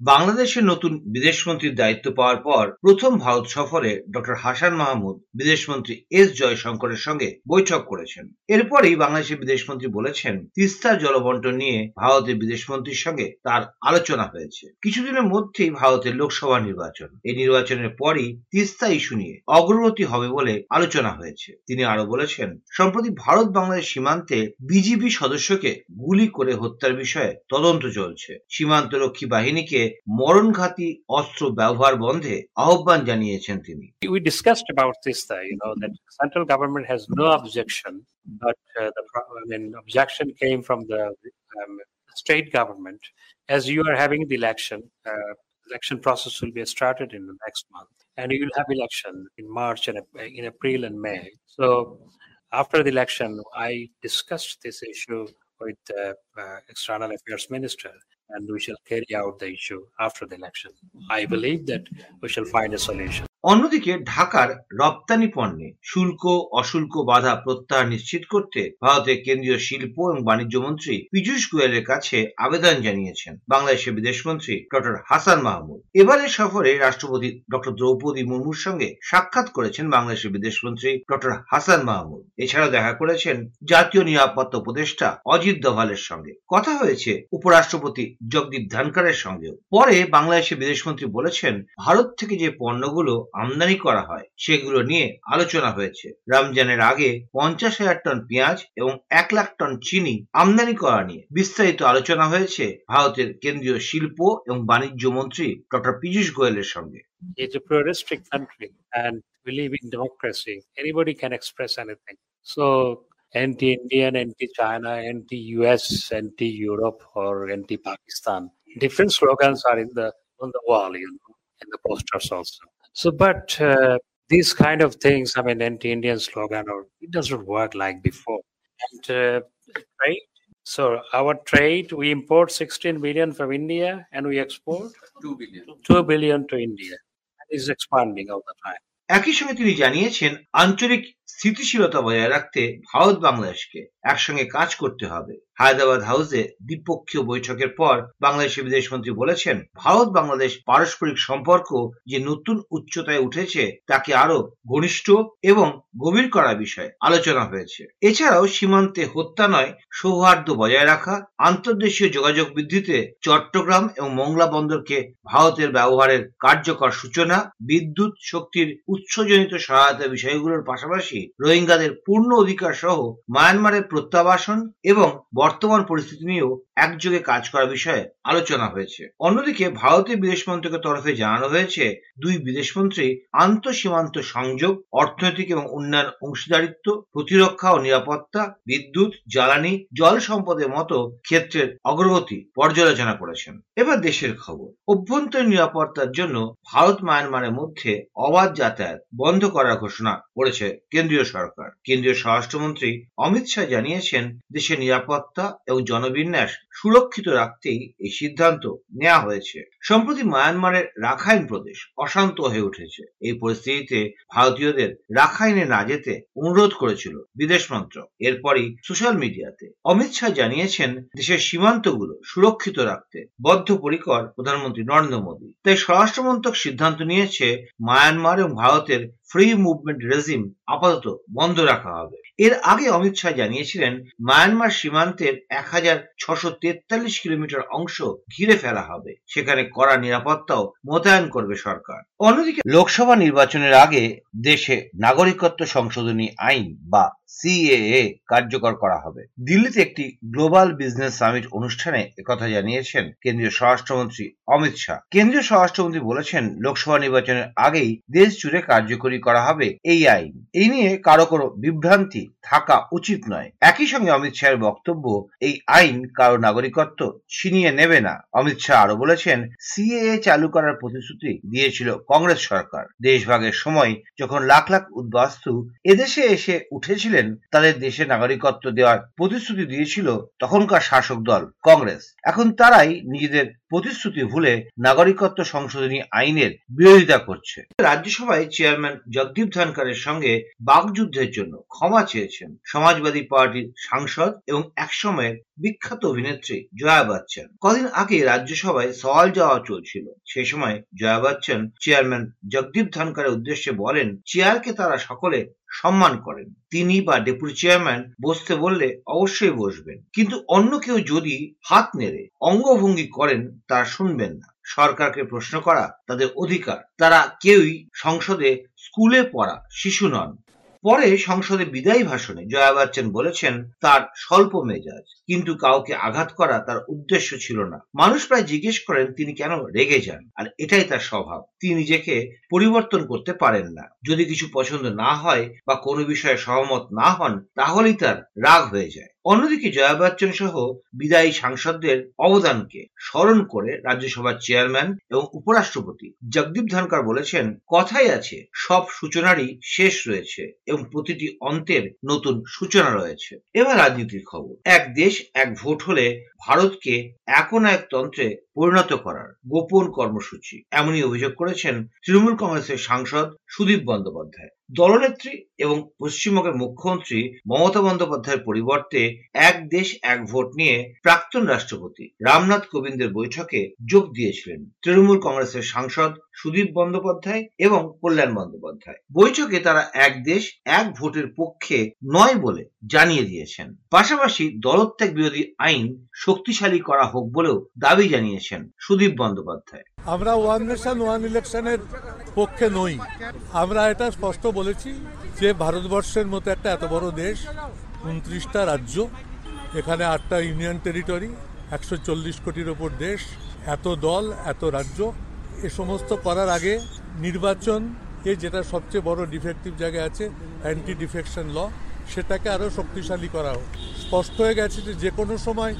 বাংলাদেশের নতুন বিদেশমন্ত্রীর দায়িত্ব পাওয়ার পর প্রথম ভারত সফরে ডক্টর হাসান মাহমুদ বিদেশমন্ত্রী এস জয়শঙ্করের সঙ্গে বৈঠক করেছেন। এরপরই বাংলাদেশের বিদেশমন্ত্রী বলেছেন তিস্তার জলবন্টন নিয়ে ভারতের বিদেশমন্ত্রীর সঙ্গে তার আলোচনা হয়েছে। কিছুদিনের মধ্যেই ভারতের লোকসভা নির্বাচন। এই নির্বাচনের পরই তিস্তা ইস্যু নিয়ে অগ্রগতি হবে বলে আলোচনা হয়েছে। তিনি আরও বলেছেন, সম্প্রতি ভারত বাংলাদেশ সীমান্তে বিজিবি সদস্যকে গুলি করে হত্যার বিষয়ে তদন্ত চলছে। সীমান্তরক্ষী বাহিনীকে মরণঘাতী অস্ত্র ব্যবহার বন্ধে আহ্বান জানিয়েছেন তিনি We discussed about this, uh, you know, that central government has no objection, but uh, the pro- I mean, objection came from the um, state government. As you are having the election, uh, election process will be started in the next month, and you will have election in March and Ap- in April and May. So, after the election, I discussed this issue with the uh, external affairs minister, and we shall carry out the issue after the election. I mm-hmm. believe that we shall find a solution. অন্যদিকে ঢাকার রপ্তানি পণ্যে শুল্ক, অশুল্ক বাধা প্রত্যাহার নিশ্চিত করতে ভারতের কেন্দ্রীয় শিল্প এবং বাণিজ্য মন্ত্রী পীযূষ গোয়েলের কাছে আবেদন জানিয়েছেন বাংলাদেশের বিদেশমন্ত্রী ডক্টর হাসান মাহমুদ। এবারের সফরে রাষ্ট্রপতি ডক্টর দ্রৌপদী মুর্মুর সঙ্গে সাক্ষাৎ করেছেন বাংলাদেশের বিদেশমন্ত্রী ডক্টর হাসান মাহমুদ। এছাড়াও দেখা করেছেন জাতীয় নিরাপত্তা উপদেষ্টা অজিত দোভালের সঙ্গে। কথা হয়েছে উপরাষ্ট্রপতি জগদীপ ধনকরের সঙ্গেও। পরে বাংলাদেশের বিদেশমন্ত্রী বলেছেন, ভারত থেকে যে পণ্যগুলো আমদানি করা হয় সেগুলো নিয়ে আলোচনা হয়েছে। রমজানের আগে পঞ্চাশ হাজার টন পেঁয়াজ এবং এক লাখ টন চিনি আমদানি করা নিয়ে বিস্তারিত আলোচনা হয়েছে ভারতের কেন্দ্রীয় শিল্প এবং বাণিজ্য মন্ত্রী ডক্টর পীযূষ গোয়েলের সঙ্গে। Anti indian anti china anti us anti europe or anti pakistan different slogans are in the on the wall you know, in the posters also. So, but uh, these kind of things, I mean, anti-Indian slogan, or it doesn't work like before. And uh, trade. So our trade, we import 16 billion from India, and we export 2 billion. 2 billion to India. And it's expanding all the time. একই সঙ্গে তিনি জানিয়েছেন আঞ্চলিক স্থিতিশীলতা বজায় রাখতে ভারত বাংলাদেশকে একসঙ্গে কাজ করতে হবে। হায়দ্রাবাদ হাউসে দ্বিপক্ষীয় বৈঠকের পর বাংলাদেশের বিদেশমন্ত্রী বলেছেন, ভারত বাংলাদেশ পারস্পরিক সম্পর্ক যে নতুন উচ্চতায় উঠেছে তাকে আরও ঘনিষ্ঠ এবং গভীর করার বিষয়ে আলোচনা হয়েছে। এছাড়াও সীমান্তে হত্যা নয়, সৌহার্দ্য বজায় রাখা, আন্তর্দেশীয় যোগাযোগ বৃদ্ধিতে চট্টগ্রাম এবং মংলা বন্দরকে ভারতের ব্যবহারের কার্যকর সূচনা, বিদ্যুৎ, শক্তির উৎসজনিত সহায়তা বিষয়গুলোর পাশাপাশি রোহিঙ্গাদের পূর্ণ অধিকার সহ মায়ানমারের প্রত্যাবাসন এবং বর্তমান পরিস্থিতি নিয়েও একযোগে কাজ করার বিষয়ে আলোচনা হয়েছে। অন্যদিকে ভারতীয় বিদেশ মন্ত্রকের তরফে জানানো হয়েছে, দুই বিদেশমন্ত্রী আন্তঃসীমান্ত সংযোগ, অর্থনৈতিক এবং উন্নয়ন অংশীদারিত্ব, প্রতিরক্ষা ও নিরাপত্তা, বিদ্যুৎ, জ্বালানি, জল সম্পদের মতো ক্ষেত্রের অগ্রগতি পর্যালোচনা করেছেন। এবার দেশের খবর। অভ্যন্তরীণ নিরাপত্তার জন্য ভারত মায়ানমারের মধ্যে অবাধ যাতায়াত বন্ধ করার ঘোষণা করেছে কেন্দ্রীয় সরকার। কেন্দ্রীয় স্বরাষ্ট্রমন্ত্রী অমিত শাহ জানিয়েছেন, দেশের নিরাপত্তা এবং জনবিন্যাস সুরক্ষিত রাখতেই এই সিদ্ধান্ত নেওয়া হয়েছে। সম্প্রতি মায়ানমারের রাখাইন প্রদেশ অশান্ত হয়ে উঠেছে। এই পরিস্থিতিতে ভারতীয়দের রাখাইনে না যেতে অনুরোধ করেছিল বিদেশ মন্ত্রক। এরপরই সোশ্যাল মিডিয়াতে অমিত শাহ জানিয়েছেন, দেশের সীমান্তগুলো সুরক্ষিত রাখতে বদ্ধপরিকর প্রধানমন্ত্রী নরেন্দ্র মোদী। তাই স্বরাষ্ট্র মন্ত্রক সিদ্ধান্ত নিয়েছে, মায়ানমার এবং ভারতের ফ্রি মুভমেন্ট রেজিম আপাতত বন্ধ রাখা হবে। এর আগে অমিত শাহ জানিয়েছিলেন, মায়ানমার সীমান্তের এক হাজার ছশো তেতাল্লিশ কিলোমিটার অংশ ঘিরে ফেলা হবে। সেখানে কড়া নিরাপত্তাও মোতায়েন করবে সরকার। অন্যদিকে লোকসভা নির্বাচনের আগে দেশে নাগরিকত্ব সংশোধনী আইন বা সিএএ কার্যকর করা হবে। দিল্লিতে একটি গ্লোবাল বিজনেস সামিট অনুষ্ঠানে একথা জানিয়েছেন কেন্দ্রীয় স্বরাষ্ট্রমন্ত্রী অমিত শাহ। কেন্দ্রীয় স্বরাষ্ট্রমন্ত্রী বলেছেন, লোকসভা নির্বাচনের আগেই দেশ জুড়ে কার্যকরী করা হবে এই আইন। এই নিয়ে কারও কোনো বিভ্রান্তি থাকা উচিত নয়। একই সঙ্গে অমিত শাহের বক্তব্য, এই আইন কারও নাগরিকত্ব ছিনিয়ে নেবে না। অমিত শাহ আরও বলেছেন, সিএএ চালু করার প্রতিশ্রুতি দিয়েছিল কংগ্রেস সরকার। দেশভাগের সময় যখন লাখ লাখ উদ্বাস্তু এদেশে এসে উঠেছিলেন, তাদের দেশে নাগরিকত্ব দেওয়ার প্রতিশ্রুতি দিয়েছিল তখনকার শাসক দল কংগ্রেস। এখন তারাই নিজেদের প্রতিশ্রুতি ভুলে নাগরিকত্ব সংশোধনী আইনের বিরোধিতা করছে। রাজ্যসভায় চেয়ারম্যান জগদীপ ধনকরের সঙ্গে বাকযুদ্ধের জন্য ক্ষমা চেয়েছেন সমাজবাদী পার্টির সাংসদ এবং একসময়ের বিখ্যাত অভিনেত্রী জয়া বচ্চন। কদিন আগে রাজ্যসভায় সওয়াল যাওয়া চলছিল। সে সময় জয়া বচ্চন চেয়ারম্যান জগদীপ ধনকরের উদ্দেশ্যে বলেন, চেয়ারকে তারা সকলে সম্মান করেন। তিনি বা ডেপুটি চেয়ারম্যান বসতে বললে অবশ্যই বসবেন। কিন্তু অন্য কেউ যদি হাত নেড়ে, অঙ্গভঙ্গি করেন তারা শুনবেন না। সরকারকে প্রশ্ন করা তাদের অধিকার। তারা কেউই সংসদে স্কুলে পড়া শিশু নন। পরে সংসদে বিদায়ী ভাষণে জয়া বচ্চন বলেছেন, তার স্বল্প মেজাজ। কিন্তু কাউকে আঘাত করা তার উদ্দেশ্য ছিল না। মানুষ প্রায় জিজ্ঞেস করেন, তিনি কেন রেগে যান? আর এটাই তার স্বভাব। তিনি নিজেকে পরিবর্তন করতে পারেন না। যদি কিছু পছন্দ না হয় বা কোনো বিষয়ে সহমত না হন, তাহলেই তার রাগ হয়ে যায়। অন্যদিকে জয়া বচ্চন সহ বিদায়ী সাংসদদের অবদানকে স্মরণ করে রাজ্যসভার চেয়ারম্যান এবং উপরাষ্ট্রপতি জগদীপ ধনকর বলেছেন, কথাই আছে, সব সূচনারই শেষ রয়েছে এবং প্রতিটি অন্তের নতুন সূচনা রয়েছে। এবার রাজনীতির খবর। এক দেশ এক ভোট হলে ভারতকে এখন এক তন্ত্রে পরিণত করার গোপন কর্মসূচি, এমনই অভিযোগ করেছেন তৃণমূল কংগ্রেসের সাংসদ সুদীপ বন্দ্যোপাধ্যায়। দলনেত্রী এবং পশ্চিমবঙ্গের মুখ্যমন্ত্রী মমতা বন্দ্যোপাধ্যায়ের পরিবর্তে এক দেশ, এক ভোট নিয়ে প্রাক্তন রাষ্ট্রপতি রামনাথ কোবিন্দের বৈঠকে যোগ দিয়েছিলেন তৃণমূল কংগ্রেসের সাংসদ সুদীপ বন্দ্যোপাধ্যায় এবং কল্যাণ বন্দ্যোপাধ্যায়। বৈঠকে তারা এক দেশ, এক ভোটের পক্ষে নয় বলে জানিয়ে দিয়েছেন। পাশাপাশি দলত্যাগ বিরোধী আইন শক্তিশালী করা হোক বলেও দাবি জানিয়েছেন সুদীপ বন্দ্যোপাধ্যায়। আমরা ওয়ান নেশন, ওয়ান ইলেকশনের পক্ষে নই। আমরা এটা স্পষ্ট বলেছি যে ভারতবর্ষের মতো একটা এত বড় দেশ, উনত্রিশটা রাজ্য, এখানে আটটা ইউনিয়ন টেরিটরি, একশো চল্লিশ কোটির ওপর দেশ, এত দল, এত রাজ্য। এ সমস্ত করার আগে নির্বাচন, এ যেটা সবচেয়ে বড় ডিফেক্টিভ জায়গায় আছে অ্যান্টি ডিফেকশন ল সেটাকে আরও শক্তিশালী করা হোক। স্পষ্ট হয়ে গেছে যে যে কোনো সময়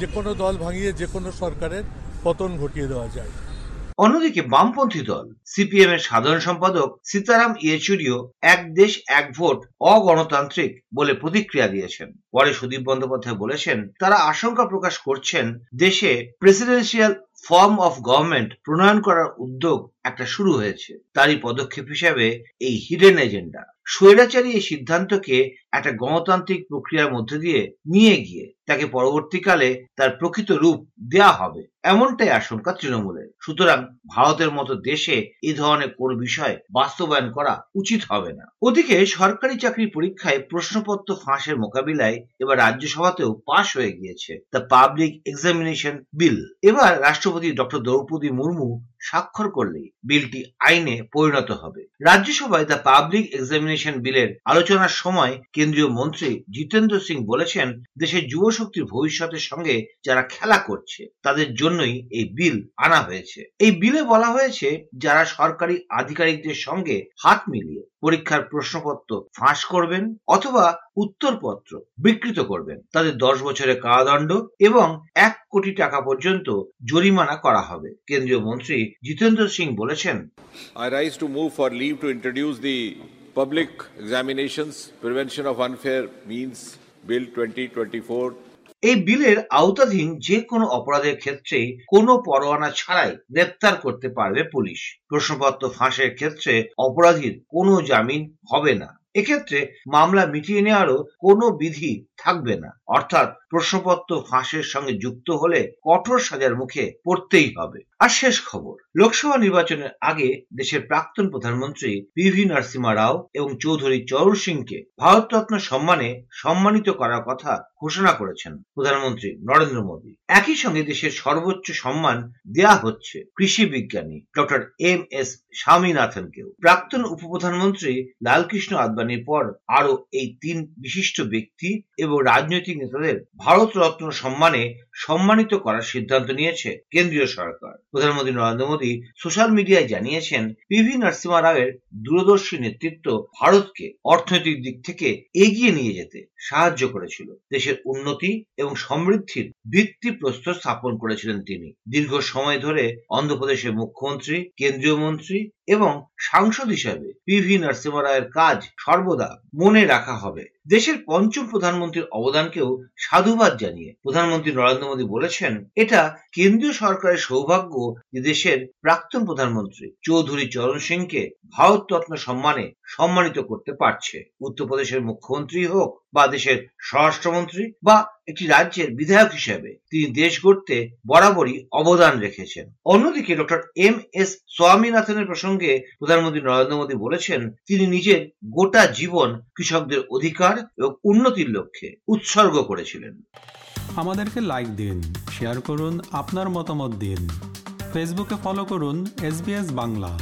যে কোনো দল ভাঙিয়ে যে কোনো সরকারের পতন ঘটিয়ে দেওয়া যায়। অন্যদিকে বামপন্থী দল, সিপিএম এর সাধারণ সম্পাদক সীতারাম ইয়েচুরিও এক দেশ, এক ভোট, অগণতান্ত্রিক বলে প্রতিক্রিয়া দিয়েছেন। পরে সুদীপ বন্দ্যোপাধ্যায় বলেছেন, তারা আশঙ্কা প্রকাশ করছেন দেশে প্রেসিডেন্সিয়াল ফর্ম অফ গভর্নমেন্ট প্রণয়ন করার উদ্যোগ একটা শুরু হয়েছে। তারই পদক্ষেপ হিসাবে এই হিডেন এজেন্ডা স্বৈরাচারী এই সিদ্ধান্তকে একটা গণতান্ত্রিক প্রক্রিয়ার মধ্যে দিয়ে নিয়ে গিয়ে তাকে পরবর্তীকালে তার প্রকৃত রূপ দেয়া হবে। এমনটাই আশঙ্কা তৃণমূলের। সুতরাং ভারতের মতো দেশে এই ধরনের কোন বিষয় বাস্তবায়ন করা উচিত হবে না। ওদিকে সরকারি চাকরি পরীক্ষায় প্রশ্নপত্র ফাঁসের মোকাবিলায় এবার রাজ্যসভাতেও পাশ হয়ে গিয়েছে। দ্য পাবলিক এক্সামিনেশন বিল এবার রাষ্ট্রপতি ডক্টর দ্রৌপদী মুর্মু স্বাক্ষর করলেই বিলটি আইনে পরিণত হবে। রাজ্যসভায় দ্য পাবলিক এক্সামিনেশন বিলের আলোচনার সময় কেন্দ্রীয় মন্ত্রী জিতেন্দ্র সিং বলেছেন, দেশের যুব শক্তির ভবিষ্যতের সঙ্গে যারা খেলা করছে, তাদের জন্যই এই বিল আনা হয়েছে। এই বিলে বলা হয়েছে, যারা সরকারি আধিকারিকদের সঙ্গে হাত মিলিয়ে পরীক্ষার প্রশ্নপত্র ফাঁস করবেন অথবা উত্তরপত্র বিকৃত করবেন। তাদের দশ বছরের কারাদণ্ড এবং এক কোটি টাকা পর্যন্ত জরিমানা করা হবে। কেন্দ্রীয় মন্ত্রী জিতেন্দ্র সিং বলেছেন, I rise to move for leave to introduce the Public Examinations, Prevention of Unfair Means, Bill 2024 এই বিলের আওতাধীন যে কোনো অপরাধের ক্ষেত্রে কোনো পরোয়ানা ছাড়াই গ্রেপ্তার করতে পারবে পুলিশ। প্রশ্নপত্র ফাঁসের ক্ষেত্রে অপরাধীর কোনো জামিন হবে না। এক্ষেত্রে মামলা মিটিয়ে নেওয়ারও কোনো বিধি থাকবে না। অর্থাৎ প্রশ্নপত্র ফাঁসের সঙ্গে যুক্ত হলে কঠোর সাজার মুখে পড়তেই হবে। আর শেষ খবর, লোকসভা নির্বাচনের আগে দেশের প্রাক্তন প্রধানমন্ত্রী পিভি নরসিমা রাও এবং চৌধুরী চরণ সিংকে ভারতরত্ন সম্মানে সম্মানিত করার কথা ঘোষণা করেছেন প্রধানমন্ত্রী নরেন্দ্র মোদী। একই সঙ্গে দেশের সর্বোচ্চ সম্মান দেয়া হচ্ছে কৃষি বিজ্ঞানী ডক্টর এম এস স্বামীনাথনকেও। প্রাক্তন উপপ্রধানমন্ত্রী লালকৃষ্ণ আদবানির পর আরও এই তিন বিশিষ্ট ব্যক্তি এবং রাজনৈতিক নেতাদের ভারত রত্ন সম্মানে সম্মানিত করার সিদ্ধান্ত নিয়েছে কেন্দ্রীয় সরকার। প্রধানমন্ত্রী নরেন্দ্র মোদী সোশ্যাল মিডিয়ায় জানিয়েছেন পিভি নরসিমা রাওয়ের দূরদর্শী নেতৃত্ব ভারতকে অর্থনৈতিক দিক থেকে এগিয়ে নিয়ে যেতে সাহায্য করেছিল। দেশের উন্নতি এবং সমৃদ্ধির ভিত্তি প্রস্তর স্থাপন করেছিলেন তিনি। দীর্ঘ সময় ধরে অন্ধ্রপ্রদেশের মুখ্যমন্ত্রী, কেন্দ্রীয় মন্ত্রী এবং সাংসদ হিসাবে পিভি নরসিংহ রায়ের কাজ সর্বদা মনে রাখা হবে। দেশের পঞ্চম প্রধানমন্ত্রীর অবদানকেও সাধুবাদ জানিয়ে প্রধানমন্ত্রী নরেন্দ্র মোদী বলেছেন, এটা কেন্দ্রীয় সরকারের সৌভাগ্য যে দেশের প্রাক্তন প্রধানমন্ত্রী চৌধুরী চরণ সিংকে ভারতরত্ন সম্মানে সম্মানিত করতে পারছে। উত্তরপ্রদেশের মুখ্যমন্ত্রী হোক বা দেশের স্বরাষ্ট্রমন্ত্রী বা একটি রাজ্যের বিধায়ক হিসেবে তিনি দেশ গড়তে বরাবরই অবদান রেখেছেন। অন্যদিকে ডক্টর এম এস স্বামীনাথনের প্রসঙ্গে প্রধানমন্ত্রী নরেন্দ্র মোদী বলেছেন, তিনি নিজের গোটা জীবন কৃষকদের অধিকার এবং উন্নতির লক্ষ্যে উৎসর্গ করেছিলেন। আমাদেরকে লাইক দিন শেয়ার করুন, আপনার মতামত দিন। ফেসবুকে ফলো করুন এস বাংলা।